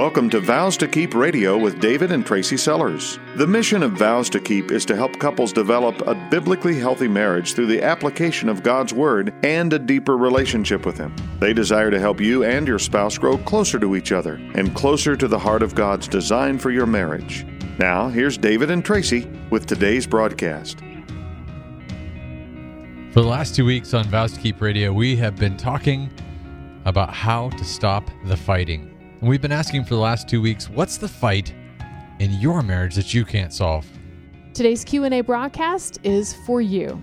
Welcome to Vows to Keep Radio with David and Tracy Sellers. The mission of Vows to Keep is to help couples develop a biblically healthy marriage through the application of God's Word and a deeper relationship with Him. They desire to help you and your spouse grow closer to each other and closer to the heart of God's design for your marriage. Now, here's David and Tracy with today's broadcast. For the last two weeks on Vows to Keep Radio, we have been talking about how to stop the fighting. And we've been asking for the last two weeks, what's the fight in your marriage that you can't solve? Today's Q&A broadcast is for you.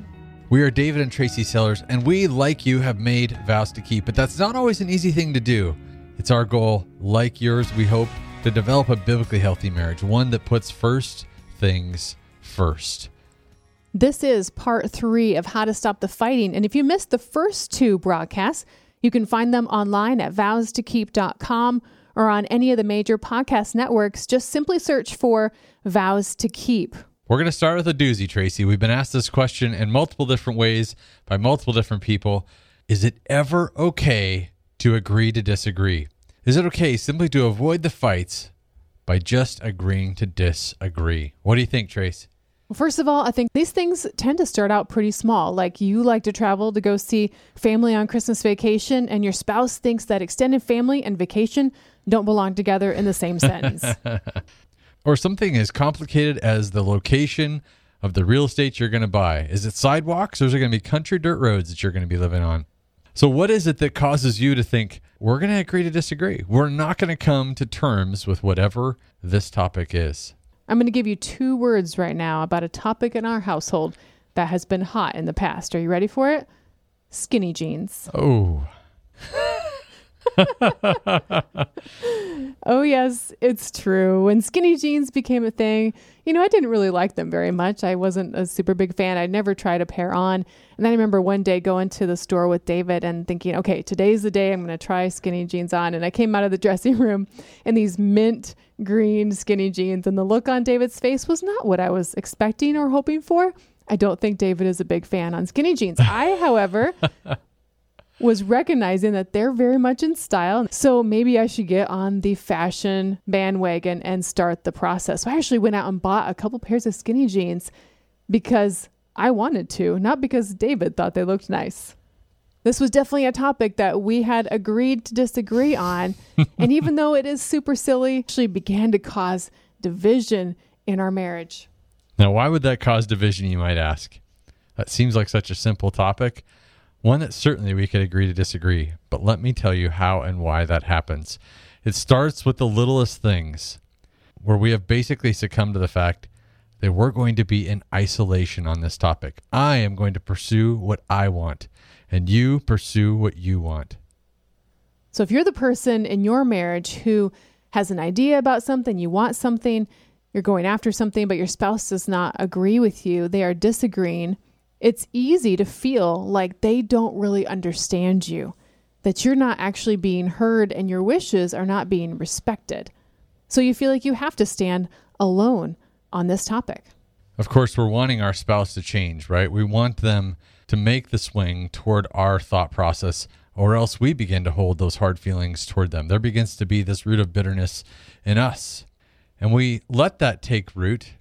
We are David and Tracy Sellers, and we, like you, have made vows to keep, but that's not always an easy thing to do. It's our goal, like yours, we hope, to develop a biblically healthy marriage, one that puts first things first. This is part three of How to Stop the Fighting. And if you missed the first two broadcasts, you can find them online at vowstokeep.com or on any of the major podcast networks, just simply search for Vows to Keep. We're going to start with a doozy, Tracy. We've been asked this question in multiple different ways by multiple different people. Is it ever okay to agree to disagree? Is it okay simply to avoid the fights by just agreeing to disagree? What do you think, Trace? Well, first of all, I think these things tend to start out pretty small. Like you like to travel to go see family on Christmas vacation, and your spouse thinks that extended family and vacation don't belong together in the same sentence. or something as complicated as the location of the real estate you're going to buy. Is it sidewalks or is it going to be country dirt roads that you're going to be living on? So, what is it that causes you to think we're going to agree to disagree? We're not going to come to terms with whatever this topic is. I'm going to give you two words right now about a topic in our household that has been hot in the past. Are you ready for it? Skinny jeans. Oh. oh, yes, it's true. When skinny jeans became a thing, you know, I didn't really like them very much. I wasn't a super big fan. I'd never tried a pair on. And then I remember one day going to the store with David and thinking, okay, today's the day I'm going to try skinny jeans on. And I came out of the dressing room in these mint green skinny jeans, and the look on David's face was not what I was expecting or hoping for. I don't think David is a big fan on skinny jeans. I, however, was recognizing that they're very much in style. So maybe I should get on the fashion bandwagon and start the process. So I actually went out and bought a couple pairs of skinny jeans because I wanted to, not because David thought they looked nice. This was definitely a topic that we had agreed to disagree on. and even though it is super silly, actually began to cause division in our marriage. Now, why would that cause division, you might ask? That seems like such a simple topic. One that certainly we could agree to disagree, but let me tell you how and why that happens. It starts with the littlest things, where we have basically succumbed to the fact that we're going to be in isolation on this topic. I am going to pursue what I want, and you pursue what you want. So if you're the person in your marriage who has an idea about something, you want something, you're going after something, but your spouse does not agree with you, they are disagreeing it's easy to feel like they don't really understand you, that you're not actually being heard and your wishes are not being respected. So you feel like you have to stand alone on this topic. Of course, we're wanting our spouse to change, right? We want them to make the swing toward our thought process, or else we begin to hold those hard feelings toward them. There begins to be this root of bitterness in us. And we let that take root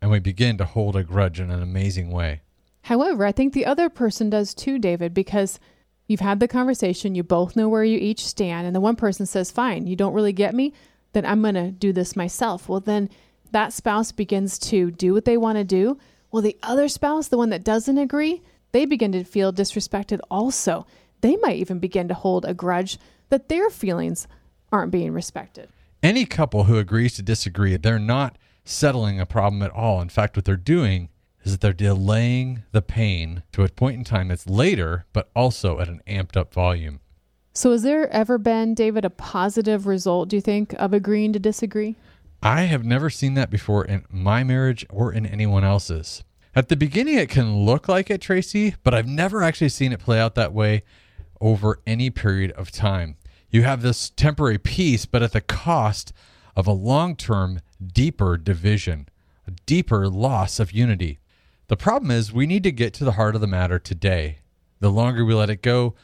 and we begin to hold a grudge in an amazing way. However, I think the other person does too, David, because you've had the conversation, you both know where you each stand, and the one person says, Fine, you don't really get me, then I'm going to do this myself. Well, then that spouse begins to do what they want to do. Well, the other spouse, the one that doesn't agree, they begin to feel disrespected also. They might even begin to hold a grudge that their feelings aren't being respected. Any couple who agrees to disagree, they're not settling a problem at all. In fact, what they're doing is that they're delaying the pain to a point in time that's later, but also at an amped up volume. So, has there ever been, David, a positive result, do you think, of agreeing to disagree? I have never seen that before in my marriage or in anyone else's. At the beginning, it can look like it, Tracy, but I've never actually seen it play out that way over any period of time. You have this temporary peace, but at the cost of a long term, deeper division, a deeper loss of unity. The problem is, we need to get to the heart of the matter today. The longer we let it go,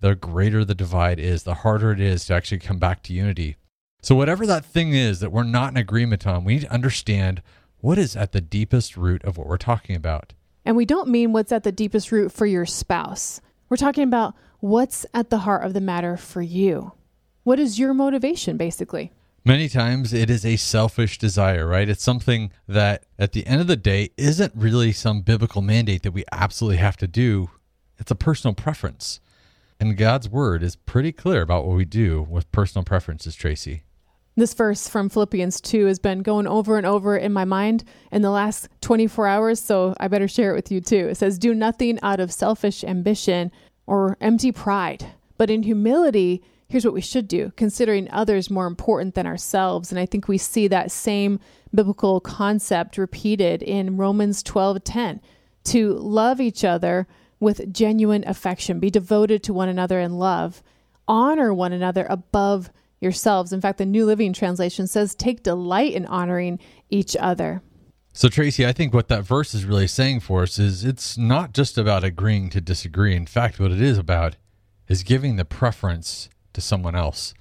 the greater the divide is, the harder it is to actually come back to unity. So, whatever that thing is that we're not in agreement on, we need to understand what is at the deepest root of what we're talking about. And we don't mean what's at the deepest root for your spouse. We're talking about what's at the heart of the matter for you. What is your motivation, basically? Many times it is a selfish desire, right? It's something that at the end of the day isn't really some biblical mandate that we absolutely have to do. It's a personal preference. And God's word is pretty clear about what we do with personal preferences, Tracy. This verse from Philippians 2 has been going over and over in my mind in the last 24 hours, so I better share it with you too. It says, Do nothing out of selfish ambition or empty pride, but in humility, here's what we should do, considering others more important than ourselves. And I think we see that same biblical concept repeated in Romans 12:10 to love each other with genuine affection, be devoted to one another in love, honor one another above yourselves. In fact, the New Living Translation says, take delight in honoring each other. So, Tracy, I think what that verse is really saying for us is it's not just about agreeing to disagree. In fact, what it is about is giving the preference to someone else.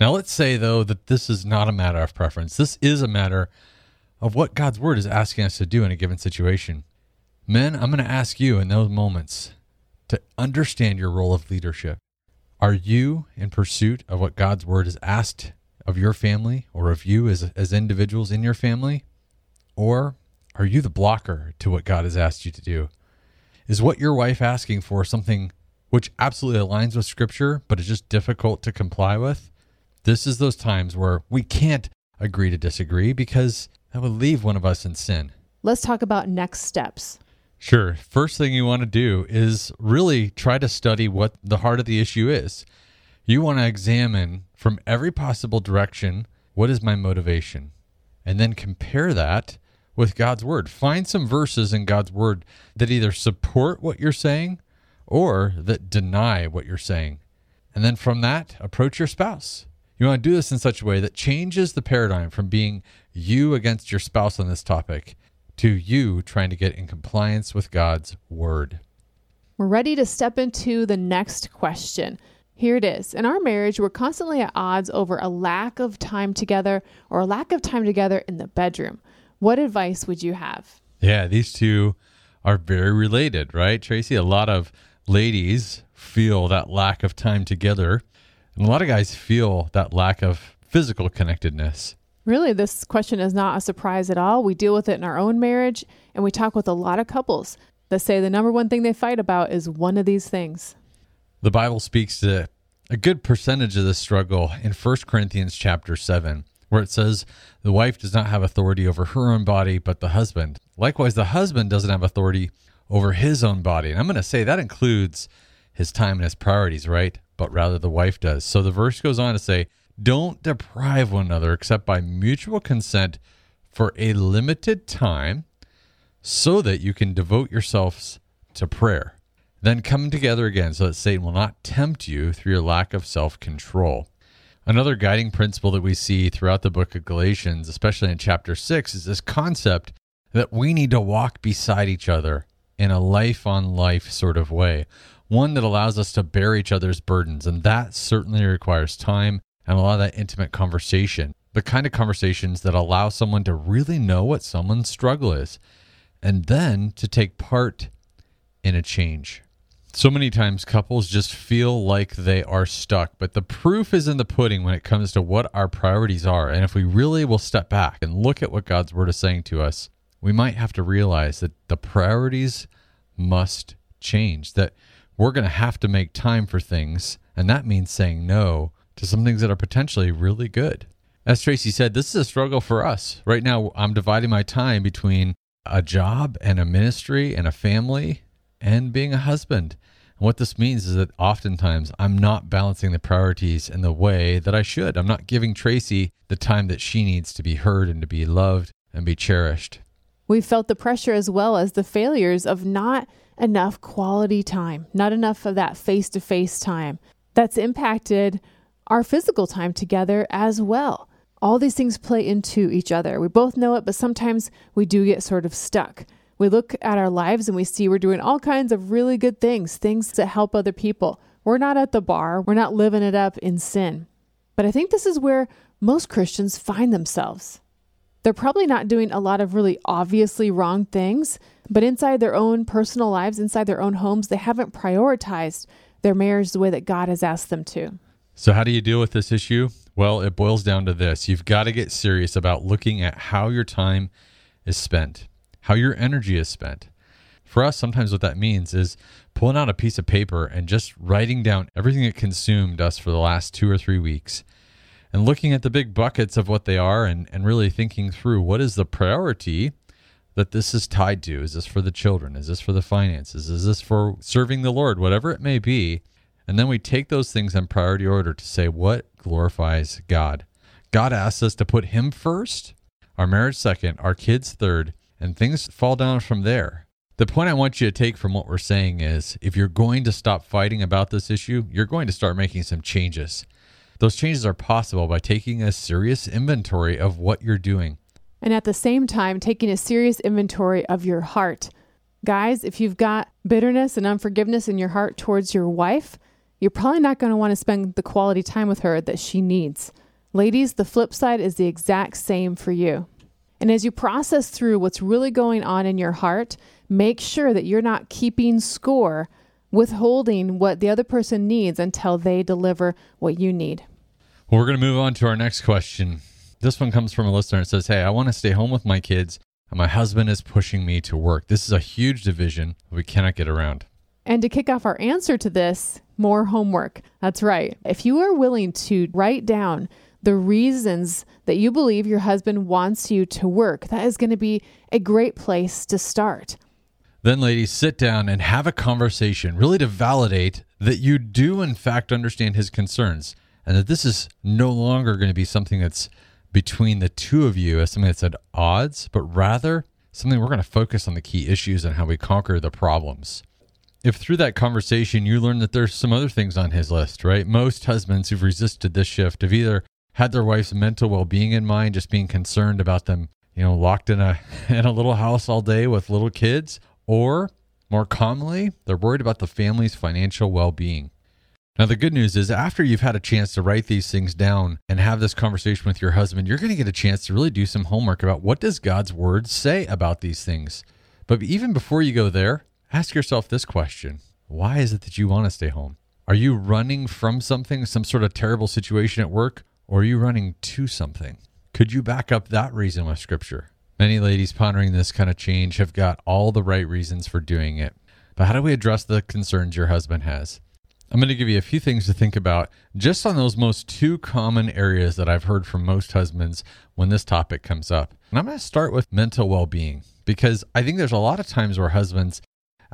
Now, let's say, though, that this is not a matter of preference. This is a matter of what God's word is asking us to do in a given situation. Men, I'm going to ask you in those moments to understand your role of leadership. Are you in pursuit of what God's word has asked of your family or of you as, as individuals in your family? Or are you the blocker to what God has asked you to do? Is what your wife asking for something which absolutely aligns with Scripture, but is just difficult to comply with? This is those times where we can't agree to disagree because that would leave one of us in sin. Let's talk about next steps. Sure. First thing you want to do is really try to study what the heart of the issue is. You want to examine from every possible direction what is my motivation? And then compare that with God's word. Find some verses in God's word that either support what you're saying or that deny what you're saying. And then from that, approach your spouse. You want to do this in such a way that changes the paradigm from being you against your spouse on this topic to you trying to get in compliance with God's word. We're ready to step into the next question. Here it is. In our marriage, we're constantly at odds over a lack of time together or a lack of time together in the bedroom. What advice would you have? Yeah, these two are very related, right, Tracy? A lot of ladies feel that lack of time together, and a lot of guys feel that lack of physical connectedness. Really, this question is not a surprise at all. We deal with it in our own marriage, and we talk with a lot of couples that say the number one thing they fight about is one of these things. The Bible speaks to a good percentage of this struggle in 1 Corinthians chapter 7, where it says, The wife does not have authority over her own body, but the husband. Likewise, the husband doesn't have authority over his own body. And I'm going to say that includes his time and his priorities, right? But rather the wife does. So the verse goes on to say, don't deprive one another except by mutual consent for a limited time so that you can devote yourselves to prayer. Then come together again so that Satan will not tempt you through your lack of self control. Another guiding principle that we see throughout the book of Galatians, especially in chapter 6, is this concept that we need to walk beside each other in a life on life sort of way, one that allows us to bear each other's burdens. And that certainly requires time and a lot of that intimate conversation, the kind of conversations that allow someone to really know what someone's struggle is, and then to take part in a change. So many times couples just feel like they are stuck, but the proof is in the pudding when it comes to what our priorities are. And if we really will step back and look at what God's word is saying to us, we might have to realize that the priorities must change, that we're going to have to make time for things. And that means saying no to some things that are potentially really good. As Tracy said, this is a struggle for us. Right now, I'm dividing my time between a job and a ministry and a family and being a husband. And what this means is that oftentimes I'm not balancing the priorities in the way that I should. I'm not giving Tracy the time that she needs to be heard and to be loved and be cherished. We felt the pressure as well as the failures of not enough quality time, not enough of that face to face time. That's impacted our physical time together as well. All these things play into each other. We both know it, but sometimes we do get sort of stuck. We look at our lives and we see we're doing all kinds of really good things, things that help other people. We're not at the bar, we're not living it up in sin. But I think this is where most Christians find themselves. They're probably not doing a lot of really obviously wrong things, but inside their own personal lives, inside their own homes, they haven't prioritized their marriage the way that God has asked them to. So, how do you deal with this issue? Well, it boils down to this you've got to get serious about looking at how your time is spent, how your energy is spent. For us, sometimes what that means is pulling out a piece of paper and just writing down everything that consumed us for the last two or three weeks and looking at the big buckets of what they are and, and really thinking through what is the priority that this is tied to. Is this for the children? Is this for the finances? Is this for serving the Lord? Whatever it may be. And then we take those things in priority order to say what glorifies God. God asks us to put Him first, our marriage second, our kids third, and things fall down from there. The point I want you to take from what we're saying is if you're going to stop fighting about this issue, you're going to start making some changes. Those changes are possible by taking a serious inventory of what you're doing. And at the same time, taking a serious inventory of your heart. Guys, if you've got bitterness and unforgiveness in your heart towards your wife, you're probably not going to want to spend the quality time with her that she needs. Ladies, the flip side is the exact same for you. And as you process through what's really going on in your heart, make sure that you're not keeping score, withholding what the other person needs until they deliver what you need. Well, we're going to move on to our next question. This one comes from a listener. and says, Hey, I want to stay home with my kids, and my husband is pushing me to work. This is a huge division we cannot get around. And to kick off our answer to this, more homework. That's right. If you are willing to write down the reasons that you believe your husband wants you to work, that is going to be a great place to start. Then, ladies, sit down and have a conversation, really to validate that you do, in fact, understand his concerns and that this is no longer going to be something that's between the two of you as something that's at odds, but rather something we're going to focus on the key issues and how we conquer the problems. If through that conversation you learn that there's some other things on his list, right? Most husbands who've resisted this shift have either had their wife's mental well-being in mind, just being concerned about them, you know, locked in a in a little house all day with little kids, or more commonly, they're worried about the family's financial well-being. Now, the good news is, after you've had a chance to write these things down and have this conversation with your husband, you're going to get a chance to really do some homework about what does God's word say about these things. But even before you go there, ask yourself this question Why is it that you want to stay home? Are you running from something, some sort of terrible situation at work, or are you running to something? Could you back up that reason with scripture? Many ladies pondering this kind of change have got all the right reasons for doing it. But how do we address the concerns your husband has? I'm going to give you a few things to think about just on those most two common areas that I've heard from most husbands when this topic comes up. And I'm going to start with mental well being because I think there's a lot of times where husbands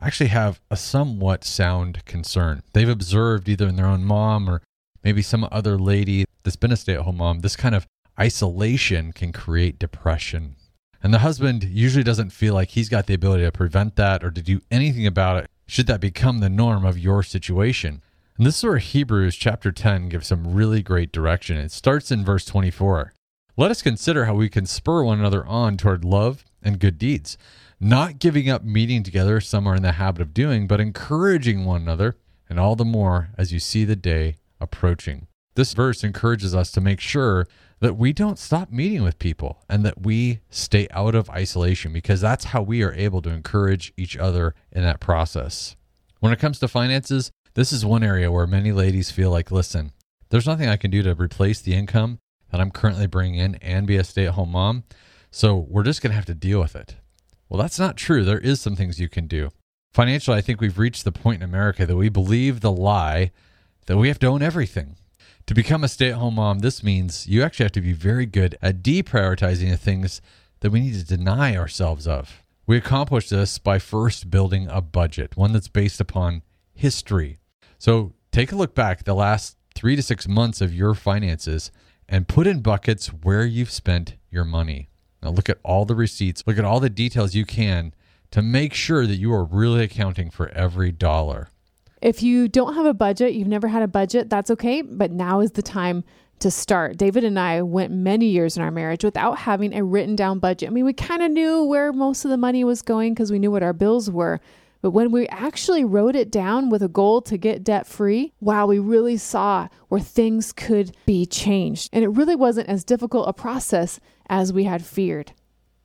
actually have a somewhat sound concern. They've observed either in their own mom or maybe some other lady that's been a stay at home mom, this kind of isolation can create depression. And the husband usually doesn't feel like he's got the ability to prevent that or to do anything about it should that become the norm of your situation. And this is where Hebrews chapter 10 gives some really great direction. It starts in verse 24. Let us consider how we can spur one another on toward love and good deeds, not giving up meeting together, some are in the habit of doing, but encouraging one another, and all the more as you see the day approaching. This verse encourages us to make sure that we don't stop meeting with people and that we stay out of isolation because that's how we are able to encourage each other in that process. When it comes to finances, this is one area where many ladies feel like, listen, there's nothing I can do to replace the income that I'm currently bringing in and be a stay at home mom. So we're just going to have to deal with it. Well, that's not true. There is some things you can do. Financially, I think we've reached the point in America that we believe the lie that we have to own everything. To become a stay at home mom, this means you actually have to be very good at deprioritizing the things that we need to deny ourselves of. We accomplish this by first building a budget, one that's based upon history. So take a look back the last three to six months of your finances and put in buckets where you've spent your money. Now look at all the receipts, look at all the details you can to make sure that you are really accounting for every dollar. If you don't have a budget, you've never had a budget, that's okay, but now is the time to start. David and I went many years in our marriage without having a written down budget. I mean, we kind of knew where most of the money was going because we knew what our bills were, But when we actually wrote it down with a goal to get debt free, wow, we really saw where things could be changed. And it really wasn't as difficult a process as we had feared.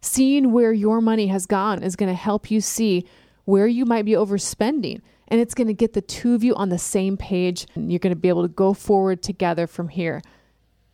Seeing where your money has gone is going to help you see where you might be overspending. And it's going to get the two of you on the same page. And you're going to be able to go forward together from here.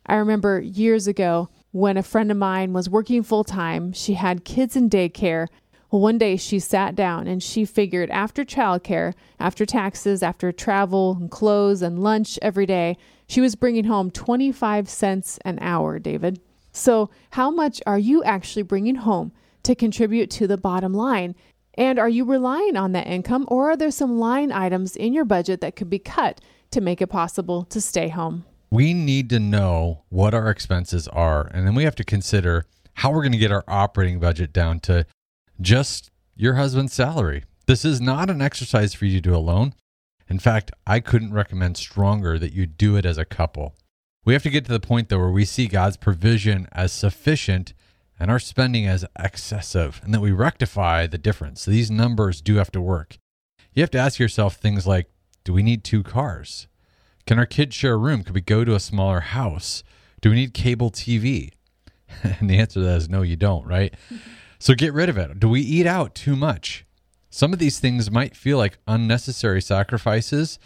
I remember years ago when a friend of mine was working full time, she had kids in daycare. Well, one day she sat down and she figured after childcare, after taxes, after travel and clothes and lunch every day, she was bringing home 25 cents an hour, David. So, how much are you actually bringing home to contribute to the bottom line? And are you relying on that income, or are there some line items in your budget that could be cut to make it possible to stay home? we need to know what our expenses are and then we have to consider how we're going to get our operating budget down to just your husband's salary. This is not an exercise for you to do alone. In fact i couldn't recommend stronger that you do it as a couple. We have to get to the point though where we see god's provision as sufficient and our spending as excessive and that we rectify the difference so these numbers do have to work you have to ask yourself things like do we need two cars can our kids share a room? Could we go to a smaller house? Do we need cable TV? and the answer to that is no, you don't, right? Mm-hmm. So get rid of it. Do we eat out too much? Some of these things might feel like unnecessary sacrifices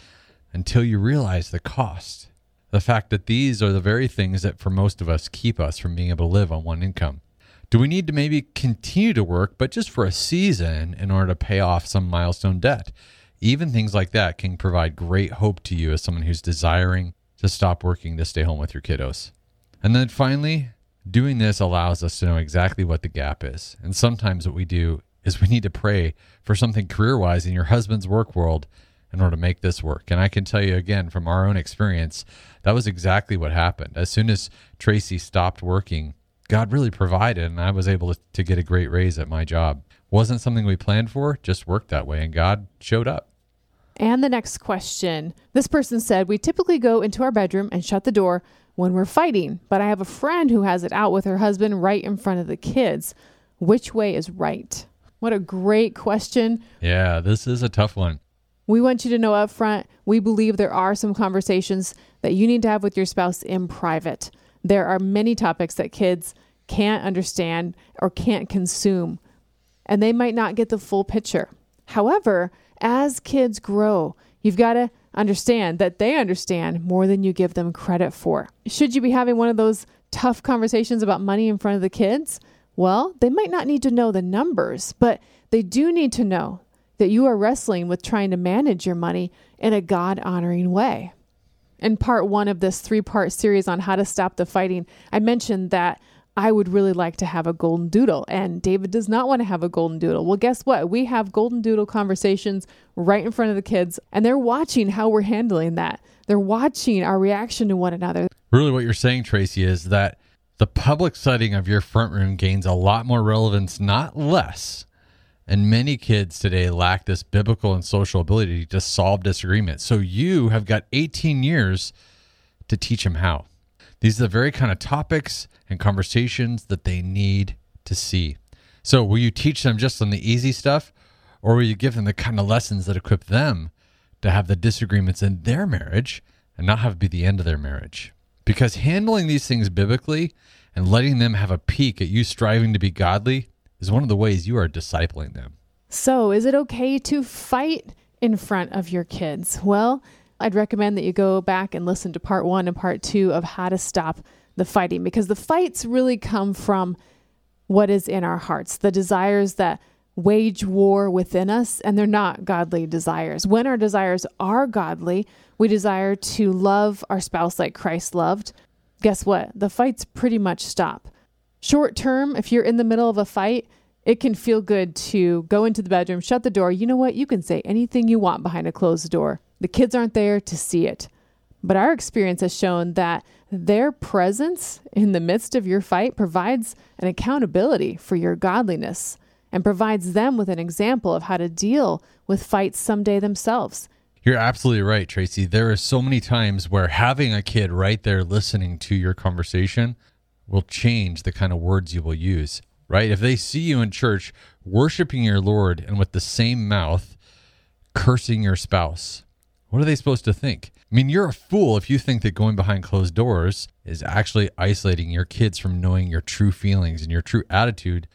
until you realize the cost. The fact that these are the very things that for most of us keep us from being able to live on one income. Do we need to maybe continue to work, but just for a season in order to pay off some milestone debt? Even things like that can provide great hope to you as someone who's desiring to stop working to stay home with your kiddos. And then finally, doing this allows us to know exactly what the gap is. And sometimes what we do is we need to pray for something career wise in your husband's work world in order to make this work. And I can tell you again from our own experience, that was exactly what happened. As soon as Tracy stopped working, God really provided, and I was able to, to get a great raise at my job. Wasn't something we planned for, just worked that way, and God showed up. And the next question this person said, We typically go into our bedroom and shut the door when we're fighting, but I have a friend who has it out with her husband right in front of the kids. Which way is right? What a great question. Yeah, this is a tough one. We want you to know up front, we believe there are some conversations that you need to have with your spouse in private. There are many topics that kids can't understand or can't consume, and they might not get the full picture. However, as kids grow, you've got to understand that they understand more than you give them credit for. Should you be having one of those tough conversations about money in front of the kids? Well, they might not need to know the numbers, but they do need to know that you are wrestling with trying to manage your money in a God honoring way. In part one of this three part series on how to stop the fighting, I mentioned that I would really like to have a golden doodle. And David does not want to have a golden doodle. Well, guess what? We have golden doodle conversations right in front of the kids, and they're watching how we're handling that. They're watching our reaction to one another. Really, what you're saying, Tracy, is that the public setting of your front room gains a lot more relevance, not less. And many kids today lack this biblical and social ability to solve disagreements. So you have got 18 years to teach them how. These are the very kind of topics and conversations that they need to see. So, will you teach them just on the easy stuff, or will you give them the kind of lessons that equip them to have the disagreements in their marriage and not have it be the end of their marriage? Because handling these things biblically and letting them have a peek at you striving to be godly is one of the ways you are discipling them. So, is it okay to fight in front of your kids? Well, I'd recommend that you go back and listen to part one and part two of how to stop the fighting because the fights really come from what is in our hearts, the desires that wage war within us, and they're not godly desires. When our desires are godly, we desire to love our spouse like Christ loved. Guess what? The fights pretty much stop. Short term, if you're in the middle of a fight, it can feel good to go into the bedroom, shut the door. You know what? You can say anything you want behind a closed door. The kids aren't there to see it. But our experience has shown that their presence in the midst of your fight provides an accountability for your godliness and provides them with an example of how to deal with fights someday themselves. You're absolutely right, Tracy. There are so many times where having a kid right there listening to your conversation will change the kind of words you will use, right? If they see you in church worshiping your Lord and with the same mouth cursing your spouse. What are they supposed to think? I mean, you're a fool if you think that going behind closed doors is actually isolating your kids from knowing your true feelings and your true attitude.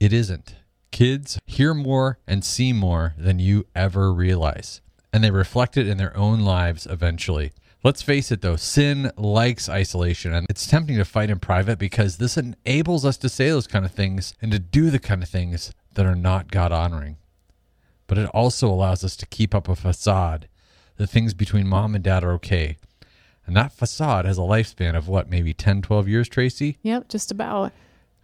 It isn't. Kids hear more and see more than you ever realize, and they reflect it in their own lives eventually. Let's face it though, sin likes isolation, and it's tempting to fight in private because this enables us to say those kind of things and to do the kind of things that are not God honoring. But it also allows us to keep up a facade the things between mom and dad are okay. And that facade has a lifespan of what, maybe 10, 12 years, Tracy? Yep, just about.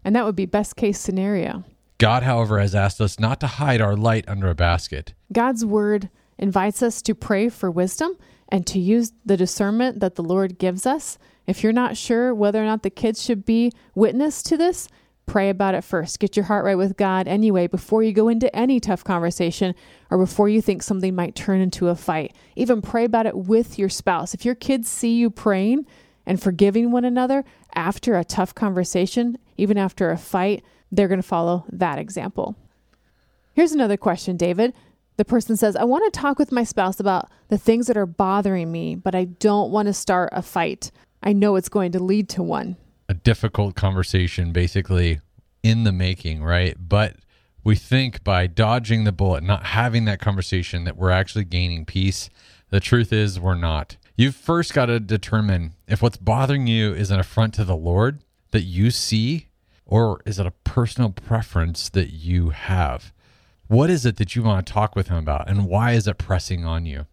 And that would be best case scenario. God, however, has asked us not to hide our light under a basket. God's word invites us to pray for wisdom and to use the discernment that the Lord gives us. If you're not sure whether or not the kids should be witness to this, Pray about it first. Get your heart right with God anyway before you go into any tough conversation or before you think something might turn into a fight. Even pray about it with your spouse. If your kids see you praying and forgiving one another after a tough conversation, even after a fight, they're going to follow that example. Here's another question, David. The person says, I want to talk with my spouse about the things that are bothering me, but I don't want to start a fight. I know it's going to lead to one a difficult conversation basically in the making, right? But we think by dodging the bullet, not having that conversation, that we're actually gaining peace. The truth is, we're not. You've first got to determine if what's bothering you is an affront to the Lord that you see, or is it a personal preference that you have? What is it that you want to talk with Him about, and why is it pressing on you?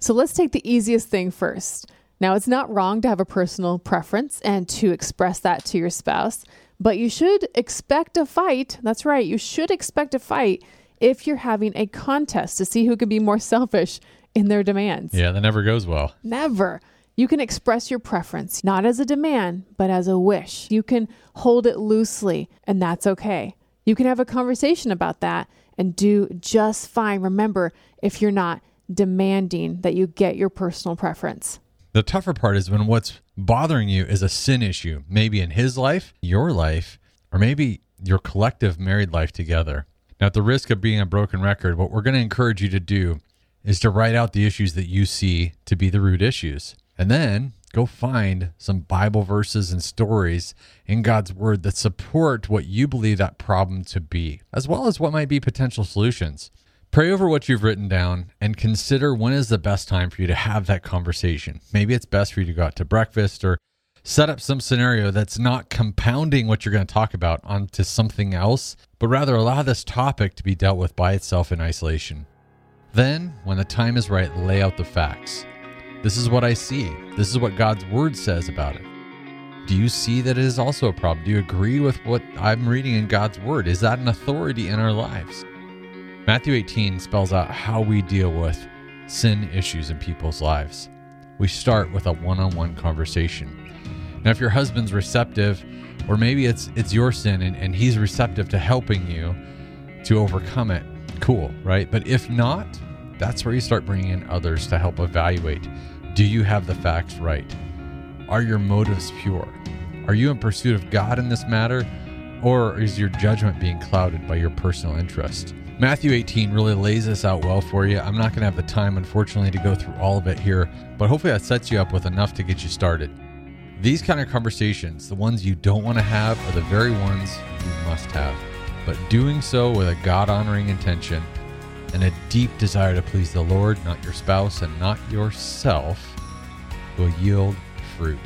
So let's take the easiest thing first. Now, it's not wrong to have a personal preference and to express that to your spouse, but you should expect a fight. That's right, you should expect a fight if you're having a contest to see who can be more selfish in their demands. Yeah, that never goes well. Never. You can express your preference, not as a demand, but as a wish. You can hold it loosely, and that's okay. You can have a conversation about that and do just fine. Remember, if you're not demanding that you get your personal preference. The tougher part is when what's bothering you is a sin issue, maybe in his life, your life, or maybe your collective married life together. Now, at the risk of being a broken record, what we're going to encourage you to do is to write out the issues that you see to be the root issues. And then go find some Bible verses and stories in God's Word that support what you believe that problem to be, as well as what might be potential solutions. Pray over what you've written down and consider when is the best time for you to have that conversation. Maybe it's best for you to go out to breakfast or set up some scenario that's not compounding what you're going to talk about onto something else, but rather allow this topic to be dealt with by itself in isolation. Then, when the time is right, lay out the facts. This is what I see. This is what God's word says about it. Do you see that it is also a problem? Do you agree with what I'm reading in God's word? Is that an authority in our lives? Matthew 18 spells out how we deal with sin issues in people's lives. We start with a one-on-one conversation. Now, if your husband's receptive, or maybe it's it's your sin and, and he's receptive to helping you to overcome it, cool, right? But if not, that's where you start bringing in others to help evaluate. Do you have the facts right? Are your motives pure? Are you in pursuit of God in this matter? Or is your judgment being clouded by your personal interest? Matthew 18 really lays this out well for you. I'm not going to have the time, unfortunately, to go through all of it here, but hopefully that sets you up with enough to get you started. These kind of conversations, the ones you don't want to have, are the very ones you must have. But doing so with a God honoring intention and a deep desire to please the Lord, not your spouse and not yourself, will yield fruit.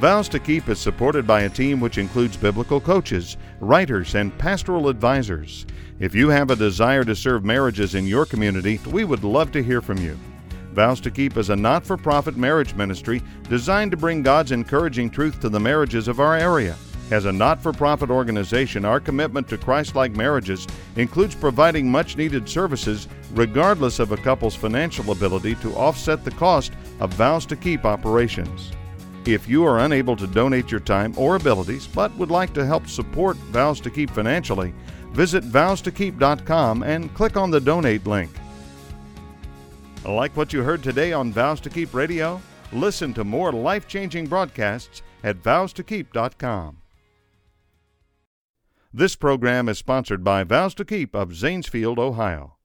Vows to Keep is supported by a team which includes biblical coaches, writers, and pastoral advisors. If you have a desire to serve marriages in your community, we would love to hear from you. Vows to Keep is a not for profit marriage ministry designed to bring God's encouraging truth to the marriages of our area. As a not for profit organization, our commitment to Christ like marriages includes providing much needed services regardless of a couple's financial ability to offset the cost of Vows to Keep operations. If you are unable to donate your time or abilities but would like to help support Vows to Keep financially, visit vowstokeep.com and click on the donate link. Like what you heard today on Vows to Keep Radio? Listen to more life changing broadcasts at vowstokeep.com. This program is sponsored by Vows to Keep of Zanesfield, Ohio.